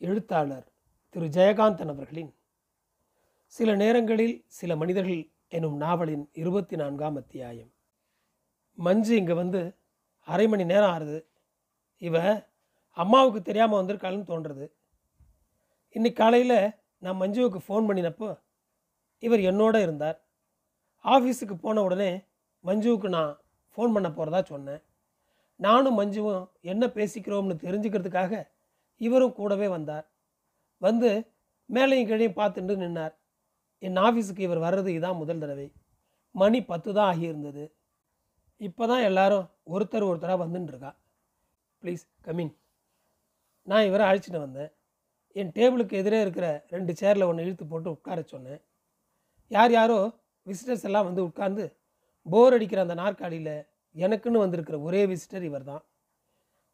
எழுத்தாளர் திரு ஜெயகாந்தன் அவர்களின் சில நேரங்களில் சில மனிதர்கள் எனும் நாவலின் இருபத்தி நான்காம் அத்தியாயம். மஞ்சு இங்கே வந்து அரை மணி நேரம் ஆறுது. இவ அம்மாவுக்கு தெரியாமல் வந்திருக்காளுன்னு தோன்றுறது இன்னைக்கு காலையில் நான் மஞ்சுவுக்கு ஃபோன் பண்ணினப்போ இவர் என்னோட இருந்தார். ஆஃபீஸுக்கு போன உடனே மஞ்சுவுக்கு நான் ஃபோன் பண்ண போகிறதா சொன்னேன். நானும் மஞ்சுவும் என்ன பேசிக்கிறோம்னு தெரிஞ்சுக்கிறதுக்காக இவரும் கூடவே வந்தார். வந்து மேலையும் கீழையும் பார்த்துட்டு நின்னார். என் ஆஃபீஸுக்கு இவர் வர்றது இதான் முதல் தடவை. மணி பத்து தான் ஆகியிருந்தது. இப்போ தான் எல்லாரும் ஒருத்தர் ஒருத்தராக வந்துட்டுருக்கா ப்ளீஸ் கமின் நான் இவரை அழைச்சிட்டு வந்தேன். என் டேபிளுக்கு எதிரே இருக்கிற ரெண்டு சேரில் ஒன்று இழுத்து போட்டு உட்கார சொன்னேன். யார் யாரோ விசிட்டர்ஸ் எல்லாம் வந்து உட்கார்ந்து போர் அடிக்கிற அந்த நாற்காலியில் எனக்குன்னு வந்திருக்கிற ஒரே விசிட்டர் இவர் தான்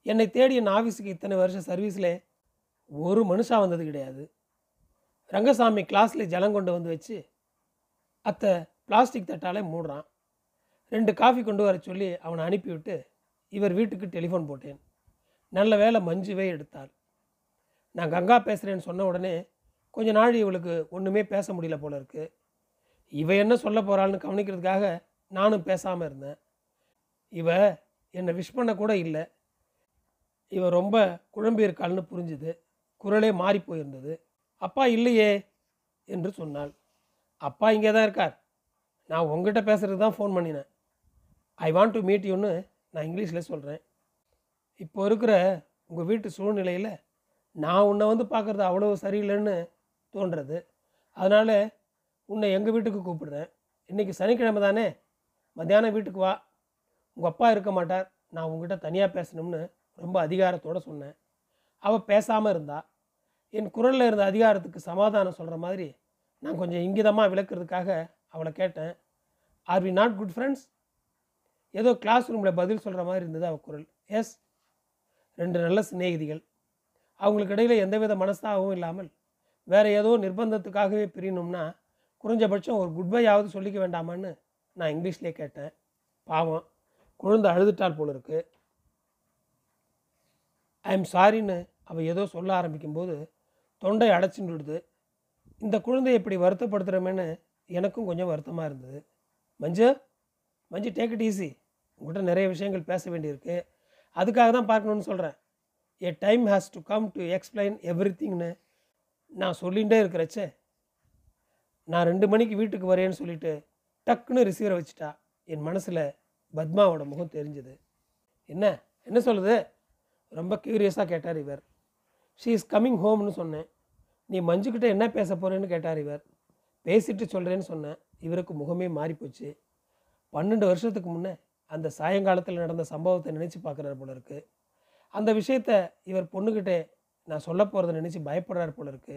என்னை தேடி என் ஆஃபீஸுக்கு இத்தனை வருஷம் சர்வீஸில் ஒரு மனுஷா வந்தது கிடையாது. ரங்கசாமி கிளாஸில் ஜலம் கொண்டு வந்து வச்சு அத்தை பிளாஸ்டிக் தட்டாலே மூடுறான். ரெண்டு காஃபி கொண்டு வர சொல்லி அவனை அனுப்பிவிட்டு இவர் வீட்டுக்கு டெலிஃபோன் போட்டேன். நல்ல வேளை மஞ்சுவே எடுத்தாள். நான் கங்கா பேசுகிறேன்னு சொன்ன உடனே கொஞ்ச நாள் இவளுக்கு ஒன்றுமே பேச முடியல போல இருக்கு. இவ என்ன சொல்ல போகிறாள்னு கவனிக்கிறதுக்காக நானும் பேசாமல் இருந்தேன். இவ என்னை விஷ் பண்ண கூட இல்லை. இவன் ரொம்ப குழம்பி இருக்காள்னு புரிஞ்சுது. குரலே மாறி போயிருந்தது. அப்பா இல்லையே என்று சொன்னாள். அப்பா இங்கே தான் இருக்கார். நான் உங்ககிட்ட பேசுகிறதுக்கு தான் ஃபோன் பண்ணினேன். ஐ வாண்ட் டு மீட் யூன்னு நான் இங்கிலீஷில் சொல்கிறேன் இப்போ இருக்கிற உங்கள் வீட்டு சூழ்நிலையில் நான் உன்னை வந்து பார்க்குறது அவ்வளோ சரியில்லைன்னு தோன்றது. அதனால் உன்னை எங்கள் வீட்டுக்கு கூப்பிடுறேன். இன்றைக்கி சனிக்கிழமை தானே? மத்தியானம் வீட்டுக்கு வா. உங்கள் அப்பா இருக்க மாட்டார். நான் உங்ககிட்ட தனியாக பேசணும்னு ரொம்ப அதிகாரத்தோடு சொன்னேன். அவள் பேசாமல் இருந்தா என் குரலில் இருந்த அதிகாரத்துக்கு சமாதானம் சொல்கிற மாதிரி நான் கொஞ்சம் இங்கிதமாக விளக்குறதுக்காக அவளை கேட்டேன். Are we not good friends ஏதோ கிளாஸ் ரூமில் பதில் சொல்கிற மாதிரி இருந்தது அவள் குரல். எஸ் ரெண்டு நல்ல சிநேகிதிகள். அவங்களுக்கு இடையில் எந்தவித மனஸ்தாகவும் இல்லாமல் வேறு ஏதோ நிர்பந்தத்துக்காகவே பிரியணும்னா குறைஞ்சபட்சம் ஒரு குட் பையாவது சொல்லிக்க வேண்டாமான்னு நான் இங்கிலீஷ்லேயே கேட்டேன். பாவம் குழந்தை அழுதுட்டால் போல இருக்குது ஐ எம் சாரின்னு அவள் ஏதோ சொல்ல ஆரம்பிக்கும்போது தொண்டை அடைச்சின்னு இந்த குழந்தையை இப்படி வருத்தப்படுத்துகிறோமேன்னு எனக்கும் கொஞ்சம் வருத்தமாக இருந்தது. Manju Manju take it easy உங்கள்கிட்ட நிறைய விஷயங்கள் பேச வேண்டியிருக்கு. அதுக்காக தான் பார்க்கணுன்னு சொல்கிறேன் a time has to come to explain every திங்னு நான் சொல்லிகிட்டே இருக்கிறச்சே. நான் ரெண்டு மணிக்கு வீட்டுக்கு வரேன்னு சொல்லிட்டு டக்குன்னு ரிசீவரை வச்சுட்டா. என் மனசில் பத்மாவோட முகம் தெரிஞ்சது. என்ன? என்ன சொல்லுது? ரொம்ப க்யூரியஸாக கேட்டார் இவர். ஷீ இஸ் கம்மிங் ஹோம்னு சொன்னேன். நீ மஞ்சுக்கிட்ட என்ன பேச போகிறேன்னு கேட்டார் இவர். பேசிட்டு சொல்கிறேன்னு சொன்னேன். இவருக்கு முகமே மாறிப்போச்சு பன்னெண்டு வருஷத்துக்கு முன்னே அந்த சாயங்காலத்தில் நடந்த சம்பவத்தை நினச்சி பார்க்குறாரு போல இருக்கு. அந்த விஷயத்த இவர் பொண்ணுக்கிட்டே நான் சொல்ல போகிறத நினச்சி பயப்படுறாரு போல இருக்கு.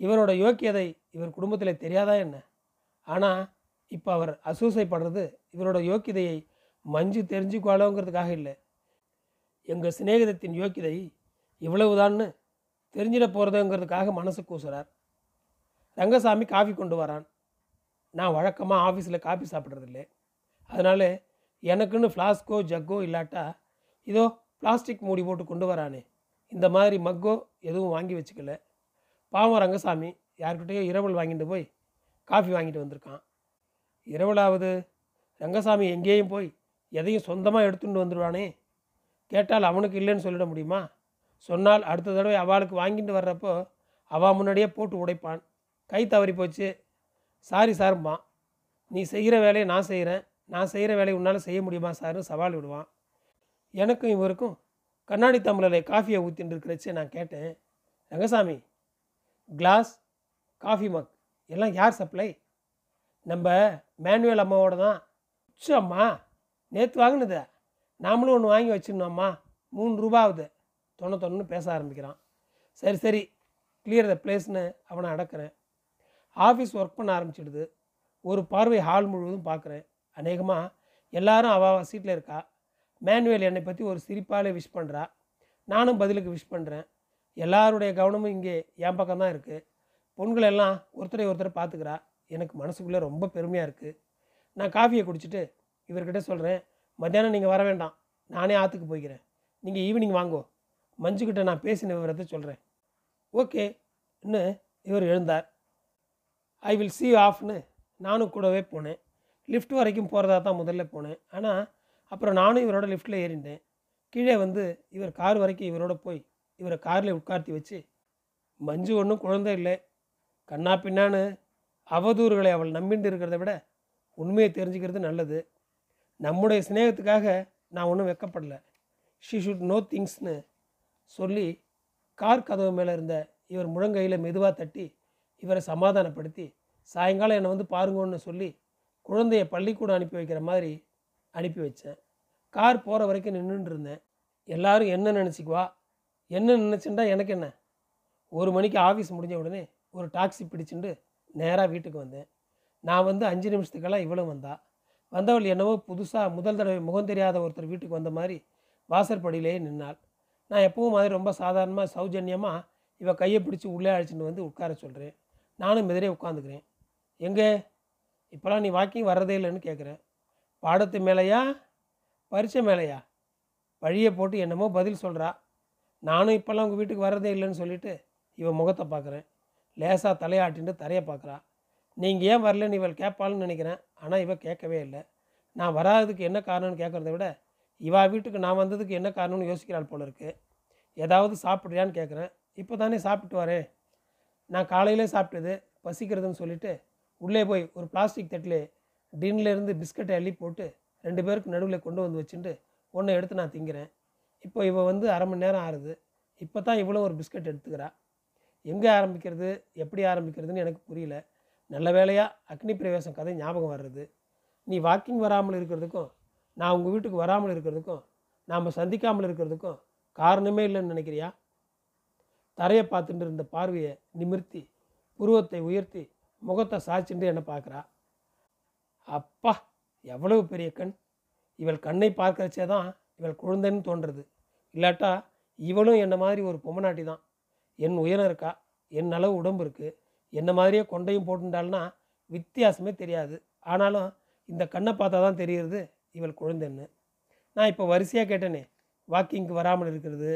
இவரோட யோக்கியதை இவர் குடும்பத்தில் தெரியாதா என்ன? ஆனால் இப்போ அவர் அசூசைப்படுறது இவரோட யோக்கியதையை மஞ்சு தெரிஞ்சுக்குவாளோங்கிறதுக்காக இல்லை. எங்கள் சிநேகிதத்தின் யோக்கியதை இவ்வளவுதான்னு தெரிஞ்சிட போகிறதுங்கிறதுக்காக மனசு கூசுறார். ரங்கசாமி காஃபி கொண்டு வரான். நான் வழக்கமாக ஆஃபீஸில் காஃபி சாப்பிட்றதில்ல. அதனால் எனக்குன்னு ஃப்ளாஸ்கோ ஜக்கோ இல்லாட்டா இதோ பிளாஸ்டிக் மூடி போட்டு கொண்டு வரானே. இந்த மாதிரி மக்கோ எதுவும் வாங்கி வச்சுக்கல. பாவம் ரங்கசாமி யார்கிட்டயோ இரவல் வாங்கிட்டு போய் காஃபி வாங்கிட்டு வந்திருக்கான். இரவலாவது ரங்கசாமி எங்கேயும் போய் எதையும் சொந்தமாக எடுத்துகிட்டு வந்துடுவானே கேட்டால் அவனுக்கு இல்லைன்னு சொல்லிட முடியுமா? சொன்னால் அடுத்த தடவை அவளுக்கு வாங்கிட்டு வர்றப்போ அவள் முன்னாடியே போட்டு உடைப்பான். கை தவறி போச்சு. சாரி சார்மா நீ செய்கிற வேலையை நான் செய்கிறேன். நான் செய்கிற வேலையை உன்னால் செய்ய முடியுமா சார்னு சவால் விடுவான். எனக்கும் இவருக்கும் கண்ணாடி தமிழரை காஃபியை ஊற்றின்னு இருக்கிறச்சு நான் கேட்டேன். ரங்கசாமி கிளாஸ் காஃபி மக் எல்லாம் யார் சப்ளை நம்ம மேனுவல் அம்மாவோட தான். உச்ச அம்மா நேற்று வாங்கினதா. நாமளும் ஒன்று வாங்கி வச்சிருந்தோம்மா மூணு ரூபாவது ஆகுது. தொண்ணூத்தொன்னு பேச ஆரம்பிக்கிறான். சரி சரி. கிளியர் த பிளேஸ்னு அவனை அடக்கிறேன். ஆஃபீஸ் ஒர்க் பண்ண ஆரம்பிச்சிடுது. ஒரு பார்வை ஹால் முழுவதும் பார்க்குறேன் அநேகமாக எல்லாரும் அவள் சீட்டில் இருக்கா. மேனுவல் என்னை பற்றி ஒரு சிரிப்பாலே விஷ் பண்ணுறா நானும் பதிலுக்கு விஷ் பண்ணுறேன் எல்லாருடைய கவனமும் இங்கே என் பக்கம் தான் இருக்குது பொண்கள் எல்லாம் ஒருத்தரை ஒருத்தர் பார்த்துக்கிறா எனக்கு மனசுக்குள்ளே ரொம்ப பெருமையாக இருக்குது நான் காஃபியை குடிச்சிட்டு இவர்கிட்ட சொல்கிறேன் மத்தியானம் நீங்கள் வர வேண்டாம். நானே ஆற்றுக்கு போய்க்கிறேன். நீங்கள் ஈவினிங் வாங்கோ. மஞ்சுக்கிட்ட நான் பேசின விவரத்தை சொல்கிறேன் ஓகே. ன்னு இவர் எழுந்தார். ஐ வில் சி ஆஃப்னு நானும் கூடவே போனேன். லிஃப்ட் வரைக்கும் போகிறதா தான் முதல்ல போனேன். ஆனால் அப்புறம் நானும் இவரோட லிஃப்ட்டில் ஏறிட்டேன் கீழே வந்து இவர் கார் வரைக்கும் இவரோட போய் இவரை காரில் உட்கார்த்தி வச்சு மஞ்சு ஒன்றும் குழந்தை இல்லை. கண்ணா பின்னான்னு அவதூறுகளை அவள் நம்பிட்டு இருக்கிறத விட உண்மையை தெரிஞ்சுக்கிறது நல்லது. நம்முடைய சிநேகத்துக்காக நான் ஒன்றும் வெக்கப்படல. ஷீ ஷுட் நோ திங்ஸ்னு சொல்லி கார் கதவு மேலே இருந்த இவர் முழங்கையில் மெதுவாக தட்டி இவரை சமாதானப்படுத்தி சாயங்காலம் என்னை வந்து பாருங்கன்னு சொல்லி குழந்தைய பள்ளிக்கூடம் அனுப்பி வைக்கிற மாதிரி அனுப்பி வச்சேன். கார் போகிற வரைக்கும் நின்றுட்டு இருந்தேன். எல்லாரும் என்ன நினச்சிக்குவா? என்ன நினச்சுண்டா எனக்கு என்ன? ஒரு மணிக்கு ஆஃபீஸ் முடிஞ்ச உடனே ஒரு டாக்ஸி பிடிச்சிட்டு நேராக வீட்டுக்கு வந்தேன். நான் வந்து அஞ்சு நிமிஷத்துக்கெல்லாம் இவ்வளோ வந்தாள் வந்தவள் என்னவோ புதுசாக முதல் தடவை முகம் தெரியாத ஒருத்தர் வீட்டுக்கு வந்த மாதிரி வாசற்படியிலேயே நின்னாள். நான் எப்பவும் மாதிரி ரொம்ப சாதாரணமாக சௌஜன்யமாக இவ கையை பிடிச்சி உள்ளே அழைச்சிட்டு வந்து உட்கார சொல்கிறேன் நானும் எதிரே உட்காந்துக்கிறேன். எங்கே? இப்போலாம் நீ வாக்கிங் வர்றதே இல்லைன்னு கேட்குறேன் பாடத்து மேலேயா? பரிச்சை மேலேயா? வழியை போட்டு என்னமோ பதில் சொல்கிறா நானும் இப்போல்லாம் உங்கள் வீட்டுக்கு வர்றதே இல்லைன்னு சொல்லிட்டு இவன் முகத்தை பார்க்குறேன் லேசாக தலையாட்டின்ட்டு தரையை பார்க்குறா நீங்கள் ஏன் வரலன்னு இவள் கேட்பாள்னு நினைக்கிறேன். ஆனால் இவள் கேட்கவே இல்லை. நான் வராததுக்கு என்ன காரணம்னு கேட்குறத விட இவா வீட்டுக்கு நான் வந்ததுக்கு என்ன காரணம்னு யோசிக்கிறாள் போல இருக்கு. ஏதாவது சாப்பிட்றியான்னு கேட்குறேன். இப்போ தானே சாப்பிட்டு வரேன். நான் காலையிலே சாப்பிட்டது பசிக்கிறதுன்னு சொல்லிட்டு உள்ளே போய் ஒரு பிளாஸ்டிக் தட்டில் டின்லேருந்து பிஸ்கட்டை அள்ளி போட்டு ரெண்டு பேருக்கு நடுவில் கொண்டு வந்து வச்சுட்டு ஒன்றை எடுத்து நான் திங்கிறேன். இப்போ இவள் வந்து அரை மணி நேரம் ஆறுது. இப்போ தான் இவ்வளோ ஒரு பிஸ்கட் எடுத்துக்கிறா. எங்கே ஆரம்பிக்கிறது எப்படி ஆரம்பிக்கிறதுன்னு எனக்கு புரியல. நல்ல வேலையாக அக்னி பிரவேசம் கதை ஞாபகம் வர்றது. நீ வாக்கிங் வராமல் இருக்கிறதுக்கும் நான் உங்கள் வீட்டுக்கு வராமல் இருக்கிறதுக்கும் நாம் சந்திக்காமல் இருக்கிறதுக்கும் காரணமே இல்லைன்னு நினைக்கிறியா? தரையை பார்த்துட்டு இருந்த பார்வையை நிமிர்த்தி புருவத்தை உயர்த்தி முகத்தை சாய்ச்சிட்டு என்னை பார்க்குறா? அப்பா எவ்வளவு பெரிய கண். இவள் கண்ணை பார்க்கறச்சே தான் இவள் குழந்தைன்னு தோன்றுறது. இல்லாட்டா இவளும் என்ன மாதிரி ஒரு பொம்மநாட்டி தான் என் உயரம் இருக்கா? என் அளவு உடம்பு இருக்குது என்ன மாதிரியே கொண்டையும் போட்டுட்டாள்னா வித்தியாசமே தெரியாது. ஆனாலும் இந்த கண்ணை பார்த்தா தான் தெரிகிறது இவள் குழந்தைன்னு. நான் இப்போ வரிசையாக கேட்டேனே வாக்கிங்க்கு வராமல் இருக்கிறது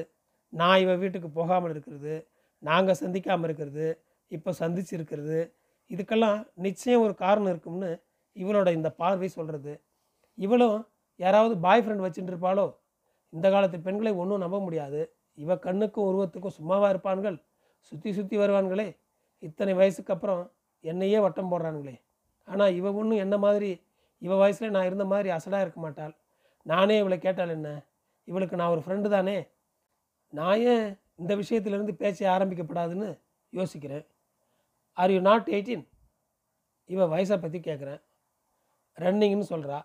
நான் இவன் வீட்டுக்கு போகாமல் இருக்கிறது நாங்கள் சந்திக்காமல் இருக்கிறது இப்போ சந்திச்சு இருக்கிறது இதுக்கெல்லாம் நிச்சயம் ஒரு காரணம் இருக்கும்னு இவளோட இந்த பார்வை சொல்கிறது இவளும் யாராவது பாய் ஃப்ரெண்ட் வச்சுட்டு இருப்பாளோ இந்த காலத்து பெண்களை ஒன்றும் நம்ப முடியாது. இவ கண்ணுக்கும் உருவத்துக்கும் சும்மாவாக இருப்பான்கள் சுற்றி சுற்றி வருவான்களே இத்தனை வயசுக்கு அப்புறம் என்னையே வட்டம் போடுறானுங்களே. ஆனால் இவ ஒன்றும் என்ன மாதிரி இவ வயசில் நான் இருந்த மாதிரி அசடாக இருக்க மாட்டாள். நானே இவளை கேட்டால் என்ன? இவளுக்கு நான் ஒரு ஃப்ரெண்டு தானே? நான் ஏன் இந்த விஷயத்திலிருந்து பேச்ச ஆரம்பிக்கப்படாதுன்னு யோசிக்கிறேன். ஆர் யூ நாட் எயிட்டீன் இவ வயசை பற்றி கேட்குறேன் ரன்னிங்னு சொல்கிறா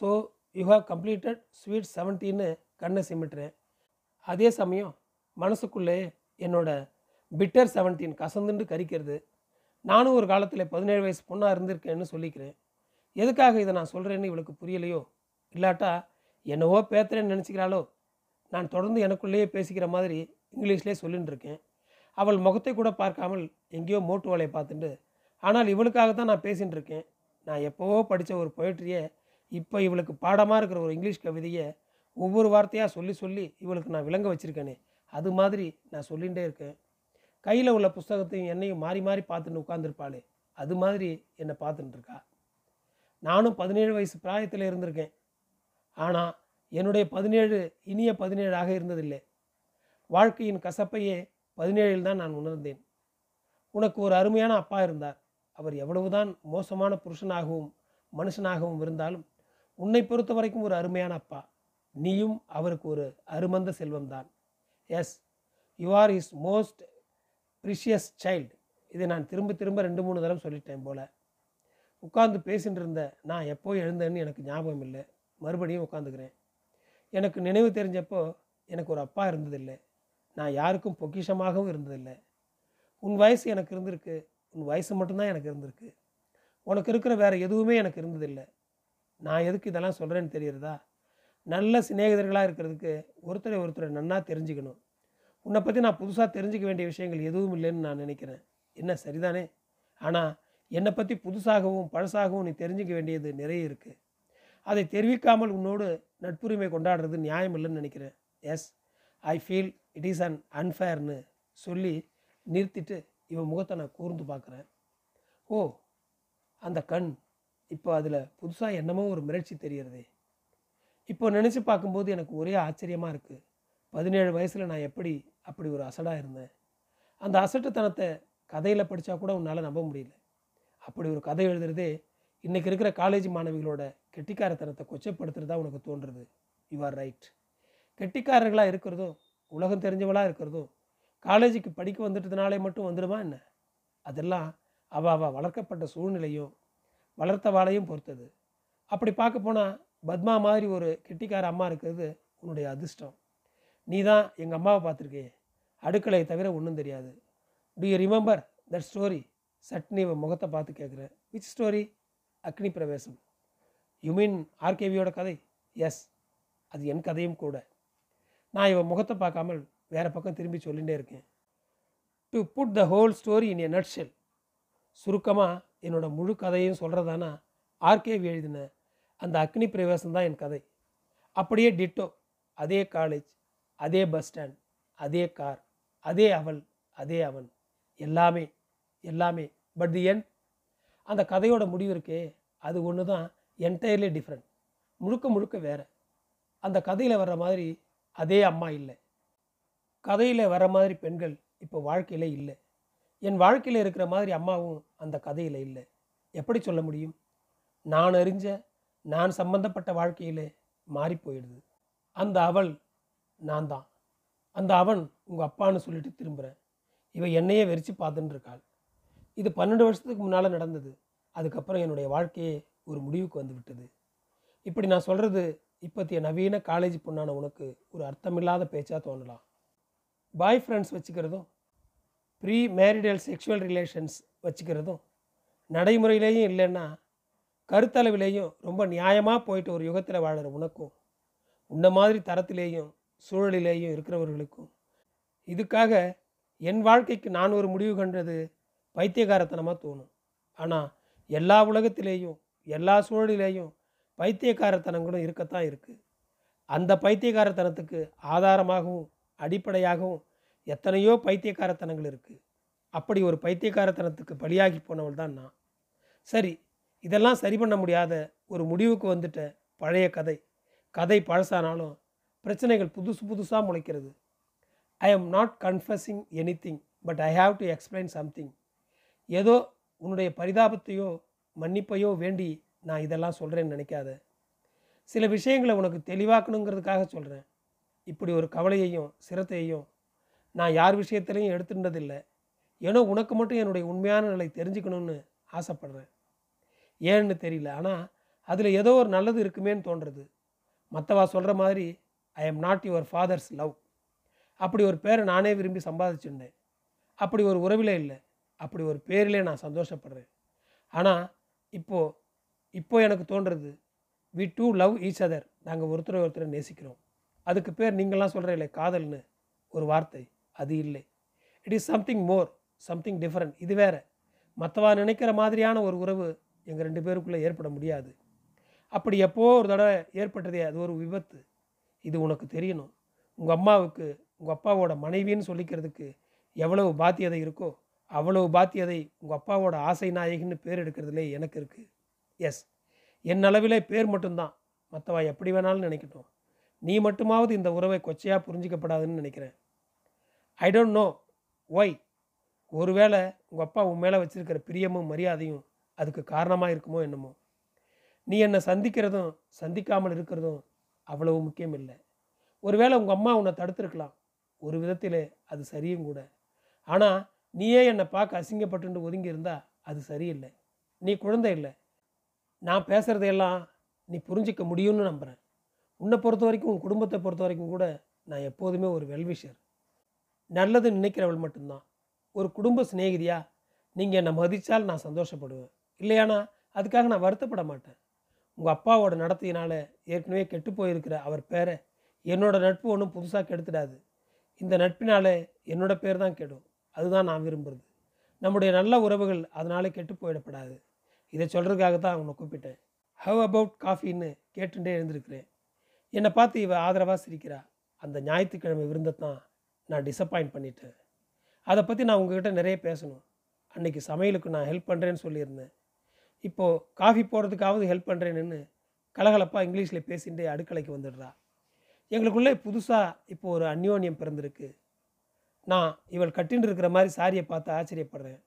so you have completed sweet செவன்டீன்னு கண்ணை சிமிட்டுறேன். அதே சமயம் மனசுக்குள்ளே என்னோட பிட்டர் செவன்டீன் கசந்துண்டு கரிக்கிறது. நானும் ஒரு காலத்தில் பதினேழு வயசு பொண்ணாக இருந்திருக்கேன்னு சொல்லிக்கிறேன். எதுக்காக இதை நான் சொல்கிறேன்னு இவளுக்கு புரியலையோ? இல்லாட்டா என்னவோ பேத்துறேன்னு நினச்சிக்கிறாளோ? நான் தொடர்ந்து எனக்குள்ளேயே பேசிக்கிற மாதிரி இங்கிலீஷ்லேயே சொல்லின்னு இருக்கேன் அவள் முகத்தை கூட பார்க்காமல் எங்கேயோ மோட்டு வேலையை பார்த்துட்டு ஆனால் இவளுக்காக தான் நான் பேசின்னு இருக்கேன் நான் எப்போவோ படித்த ஒரு பொயிட்ரியை இப்போ இவளுக்கு பாடமாக இருக்கிற ஒரு இங்கிலீஷ் கவிதையை ஒவ்வொரு வார்த்தையாக சொல்லி சொல்லி இவளுக்கு நான் விளங்க வச்சுருக்கேனே. அது மாதிரி நான் சொல்லிகிட்டே இருக்கேன். கையில் உள்ள புஸ்தகத்தையும் என்னையும் மாறி மாறி பார்த்துட்டு உட்காந்துருப்பாளே அது மாதிரி என்னை பார்த்துட்டு இருக்கா நானும் பதினேழு வயசு பிராயத்தில் இருந்திருக்கேன். ஆனால் என்னுடைய பதினேழு இனிய பதினேழாக இருந்ததில்லை. வாழ்க்கையின் கசப்பையே பதினேழில் தான் நான் உணர்ந்தேன். உனக்கு ஒரு அருமையான அப்பா இருந்தார். அவர் எவ்வளவுதான் மோசமான புருஷனாகவும் மனுஷனாகவும் இருந்தாலும் உன்னை பொறுத்த வரைக்கும் ஒரு அருமையான அப்பா. நீயும் அவருக்கு ஒரு அருமந்த செல்வம்தான். Yes you are is most precious child இதை நான் திரும்ப திரும்ப ரெண்டு மூணு தடவை சொல்லிட்டேன் போல. உட்காந்து பேசிட்டு இருந்த நான் எப்போ எழுந்தேன்னு எனக்கு ஞாபகம் இல்லை. மறுபடியும் உட்காந்துக்கிறேன் எனக்கு நினைவு தெரிஞ்சப்போ எனக்கு ஒரு அப்பா இருந்ததில்லை. நான் யாருக்கும் பொக்கிஷமாகவும் இருந்ததில்லை. உன் வயசு எனக்கு இருந்திருக்கு. உன் வயசு மட்டும்தான் எனக்கு இருந்திருக்கு. உனக்கு இருக்கிற வேற எதுவுமே எனக்கு இருந்ததில்லை. நான் எதுக்கு இதெல்லாம் சொல்கிறேன்னு தெரியுறதா? நல்ல சிநேகிதர்களாக இருக்கிறதுக்கு ஒருத்தரை ஒருத்தரை நன்னா தெரிஞ்சுக்கணும். உன்னை பற்றி நான் புதுசாக தெரிஞ்சுக்க வேண்டிய விஷயங்கள் எதுவும் இல்லைன்னு நான் நினைக்கிறேன். என்ன சரிதானே? ஆனால் என்னை பற்றி புதுசாகவும் பழசாகவும் நீ தெரிஞ்சுக்க வேண்டியது நிறைய இருக்குது அதை தெரிவிக்காமல் உன்னோடு நட்புரிமை கொண்டாடுறது நியாயம் இல்லைன்னு நினைக்கிறேன். Yes I feel it is un அன்ஃபேர்னு சொல்லி நிறுத்திட்டு இவன் முகத்தை நான் கூர்ந்து பார்க்குறேன். ஓ அந்த கண். இப்போ அதில் புதுசாக என்னமோ ஒரு மிரட்சி தெரியறதே. இப்போ நினச்சி பார்க்கும்போது எனக்கு ஒரே ஆச்சரியமாக இருக்குது பதினேழு வயசில் நான் எப்படி அப்படி ஒரு அசடாக இருந்தேன். அந்த அசட்டுத்தனத்தை கதையில் படித்தா கூட உன்னால் நம்ப முடியல. அப்படி ஒரு கதை எழுதுறதே இன்றைக்கி இருக்கிற காலேஜ் மாணவிகளோட கெட்டிக்காரத்தனத்தை கொச்சப்படுத்துகிறதா உனக்கு தோன்றுறது யூ ஆர் ரைட் கெட்டிக்காரர்களாக இருக்கிறதும் உலகம் தெரிஞ்சவளாக இருக்கிறதும் காலேஜுக்கு படிக்க வந்துட்டதுனாலே மட்டும் வந்துடுமா என்ன? அதெல்லாம் அவ அவ வளர்க்கப்பட்ட சூழ்நிலையும் வளர்த்தவாளையும் பொறுத்தது. அப்படி பார்க்க போனால் பத்மா மாதிரி ஒரு கெட்டிக்கார அம்மா இருக்கிறது உன்னுடைய அதிர்ஷ்டம். நீ தான் எங்கள் அம்மாவை பார்த்துருக்கே. அடுக்கலையை தவிர ஒன்றும் தெரியாது. Do you remember that story chutney இவன் முகத்தை பார்த்து கேட்குறேன். விச் ஸ்டோரி அக்னி பிரவேசம். யூ மீன் ஆர்கேவியோட கதை? எஸ் அது என் கதையும் கூட. நான் இவன் முகத்தை பார்க்காமல் வேறு பக்கம் திரும்பி சொல்லிகிட்டே இருக்கேன். To put the whole story in a nutshell சுருக்கமாக என்னோட முழு கதையும் சொல்கிறதானா ஆர்கேவி எழுதின அந்த அக்னி பிரவேசம் தான் என் கதை. அப்படியே டிட்டோ அதே காலேஜ் அதே பஸ் ஸ்டாண்ட் அதே கார் அதே அவள் அதே அவன். எல்லாமே எல்லாமே. பட் தி என் அந்த கதையோட முடிவு இருக்கே அது ஒன்று தான் என்டையர்லி டிஃப்ரெண்ட் முழுக்க முழுக்க வேறு. அந்த கதையில் வர்ற மாதிரி அதே அம்மா இல்லை. கதையில் வர மாதிரி பெண்கள் இப்போ வாழ்க்கையில் இல்லை. என் வாழ்க்கையில் இருக்கிற மாதிரி அம்மாவும் அந்த கதையில் இல்லை. எப்படி சொல்ல முடியும்? நான் அறிஞ்ச நான் சம்பந்தப்பட்ட வாழ்க்கையிலே மாறி போயிடுது. அந்த அவள் நான் தான் அந்த அவன் உங்கள் அப்பான்னு சொல்லிட்டு திரும்புகிறேன் இவ என்னையே வெறிச்சு பார்த்துன்னு இருக்காள் இது பன்னெண்டு வருஷத்துக்கு முன்னால் நடந்தது. அதுக்கப்புறம் என்னுடைய வாழ்க்கையே ஒரு முடிவுக்கு வந்து விட்டது. இப்படி நான் சொல்கிறது இப்போத்திய நவீன காலேஜ் பொண்ணான உனக்கு ஒரு அர்த்தமில்லாத பேச்சாக தோணலாம். பாய் ஃப்ரெண்ட்ஸ் வச்சுக்கிறதும் ப்ரீ மேரிடல் செக்ஷுவல் ரிலேஷன்ஸ் வச்சுக்கிறதும் நடைமுறையிலேயும் இல்லைன்னா கருத்தளவிலேயும் ரொம்ப நியாயமாக போயிட்டு ஒரு யுகத்தில் வாழ்கிற உனக்கும் உன்ன மாதிரி தரத்திலேயும் சூழலிலேயும் இருக்கிறவர்களுக்கும். இதுக்காக என் வாழ்க்கைக்கு நான் ஒரு முடிவு கண்டது பைத்தியகாரத்தனமாக தோணும். ஆனால் எல்லா உலகத்திலேயும் எல்லா சூழலிலேயும் பைத்தியக்காரத்தனங்களும் இருக்கத்தான் இருக்குது அந்த பைத்தியக்காரத்தனத்துக்கு ஆதாரமாகவும் அடிப்படையாகவும் எத்தனையோ பைத்தியக்காரத்தனங்கள் இருக்குது அப்படி ஒரு பைத்தியக்காரத்தனத்துக்கு பலியாகி போனவள் தான் நான். சரி இதெல்லாம் சரி பண்ண முடியாத ஒரு முடிவுக்கு வந்துட்ட பழைய கதை. கதை பழசானாலும் பிரச்சனைகள் புதுசு புதுசாக முளைக்கிறது. I am not confusing any thing but I have to explain something ஏதோ உன்னுடைய பரிதாபத்தையோ மன்னிப்பையோ வேண்டி நான் இதெல்லாம் சொல்கிறேன்னு நினைக்காத. சில விஷயங்களை உனக்கு தெளிவாக்கணுங்கிறதுக்காக சொல்கிறேன் இப்படி ஒரு கவலையையும் சிரத்தையும் நான் யார் விஷயத்துலையும் எடுத்துட்டதில்லை. ஏன்னா உனக்கு மட்டும் என்னுடைய உண்மையான நிலை தெரிஞ்சுக்கணும்னு ஆசைப்படுறேன். ஏன்னு தெரியல ஆனால் அதில் ஏதோ ஒரு நல்லது இருக்குமேன்னு தோன்றுறது. மற்றவா சொல்கிற மாதிரி I am not your father's love அப்படி ஒரு பேரை நானே விரும்பி சம்பாதிச்சுட்டேன் அப்படி ஒரு உறவிலே இல்லை. அப்படி ஒரு பேரிலே நான் சந்தோஷப்படுறேன். ஆனால் இப்போது இப்போ எனக்கு தோன்றுறது we do love each other நாங்கள் ஒருத்தரை ஒருத்தரை நேசிக்கிறோம். அதுக்கு பேர் நீங்களாம் சொல்கிறீங்களே காதல்னு. ஒரு வார்த்தை அது இல்லை. It is something more something different இது வேற. மற்றவா நினைக்கிற மாதிரியான ஒரு உறவு எங்கள் ரெண்டு பேருக்குள்ளே ஏற்பட முடியாது. அப்படி எப்போ ஒரு தடவை ஏற்பட்டதே அது ஒரு விபத்து. இது உனக்கு தெரியணும். உங்கள் அம்மாவுக்கு உங்கள் அப்பாவோட மனைவின்னு சொல்லிக்கிறதுக்கு எவ்வளவு பாத்தியதை இருக்கோ அவ்வளவு பாத்தியதை உங்கள் அப்பாவோட ஆசை நாயகின்னு பேர் எடுக்கிறதுலே எனக்கு இருக்குது எஸ் என் அளவிலே பேர் மட்டும்தான். மற்றவா எப்படி வேணாலும் நினைக்கட்டும். நீ மட்டுமாவது இந்த உறவை கொச்சையாக புரிஞ்சிக்கப்படாதுன்னு நினைக்கிறேன். ஐ டோன்ட் நோ ஒய் ஒருவேளை உங்கள் அப்பா உன் மேலே வச்சுருக்கிற பிரியமும் மரியாதையும் அதுக்கு காரணமாக இருக்குமோ என்னமோ. நீ என்னை சந்திக்கிறதும் சந்திக்காமல் இருக்கிறதும் அவ்வளவு முக்கியம் இல்லை. ஒருவேளை உங்கள் அம்மா உன்னை தடுத்திருக்கலாம். ஒரு விதத்தில் அது சரியும் கூட. ஆனால் நீயே என்னை பார்க்க அசிங்கப்பட்டு ஒதுங்கி இருந்தா அது சரியில்லை. நீ குழந்தை இல்லை. நான் பேசுகிறதையெல்லாம் நீ புரிஞ்சிக்க முடியும்னு நம்புகிறேன் உன்னை பொறுத்த வரைக்கும் உன் குடும்பத்தை பொறுத்த வரைக்கும் கூட நான் எப்போதுமே ஒரு வெல்விஷர். நல்லது நினைக்கிறவள் மட்டும்தான். ஒரு குடும்ப சிநேகிதியா நீங்கள் என்னை மதித்தால் நான் சந்தோஷப்படுவேன். இல்லையானா அதுக்காக நான் வருத்தப்பட மாட்டேன். உங்கள் அப்பாவோட நடத்தையினால் ஏற்கனவே கெட்டு போயிருக்கிற அவர் பேரை என்னோட நட்பு ஒன்றும் புதுசாக கெடுத்துடாது. இந்த நட்பினால் என்னோட பேர் தான் கெடும். அதுதான் நான் விரும்புகிறது நம்முடைய நல்ல உறவுகள் அதனால் கெட்டு போயிடப்படாது. இதை சொல்கிறதுக்காக தான் அவனை கூப்பிட்டேன். ஹவ் அபவுட் காஃபின்னு கேட்டுட்டே எழுந்திருக்கிறேன். என்னை பார்த்து இவ ஆதரவாக சிரிக்கிறா. அந்த ஞாயிற்றுக்கிழமை விருந்தை தான் நான் டிசப்பாயிண்ட் பண்ணிட்டேன். அதை பற்றி நான் உங்ககிட்ட நிறைய பேசணும். அன்னைக்கு சமையலுக்கு நான் ஹெல்ப் பண்ணுறேன்னு சொல்லியிருந்தேன். இப்போது காஃபி போடுறதுக்காவது ஹெல்ப் பண்ணுறேன்னு கலகலப்பாக இங்கிலீஷில் பேசிட்டு அடுக்கலைக்கு வந்துடுறா. எங்களுக்குள்ளே புதுசாக இப்போ ஒரு அந்யோன்யம் பிறந்திருக்கு. நான் இவள் கட்டின்னு இருக்கிற மாதிரி சாரியை பார்த்து ஆச்சரியப்படுறேன்.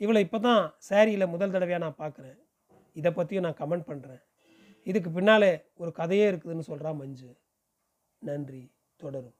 இவளை இப்போ தான் சாரியில் முதல் தடவையாக நான் பார்க்குறேன். இதை பற்றியும் நான் கமெண்ட் பண்ணுறேன் இதுக்கு பின்னாலே ஒரு கதையே இருக்குதுன்னு சொல்கிறா மஞ்சு. நன்றி. தொடரும்.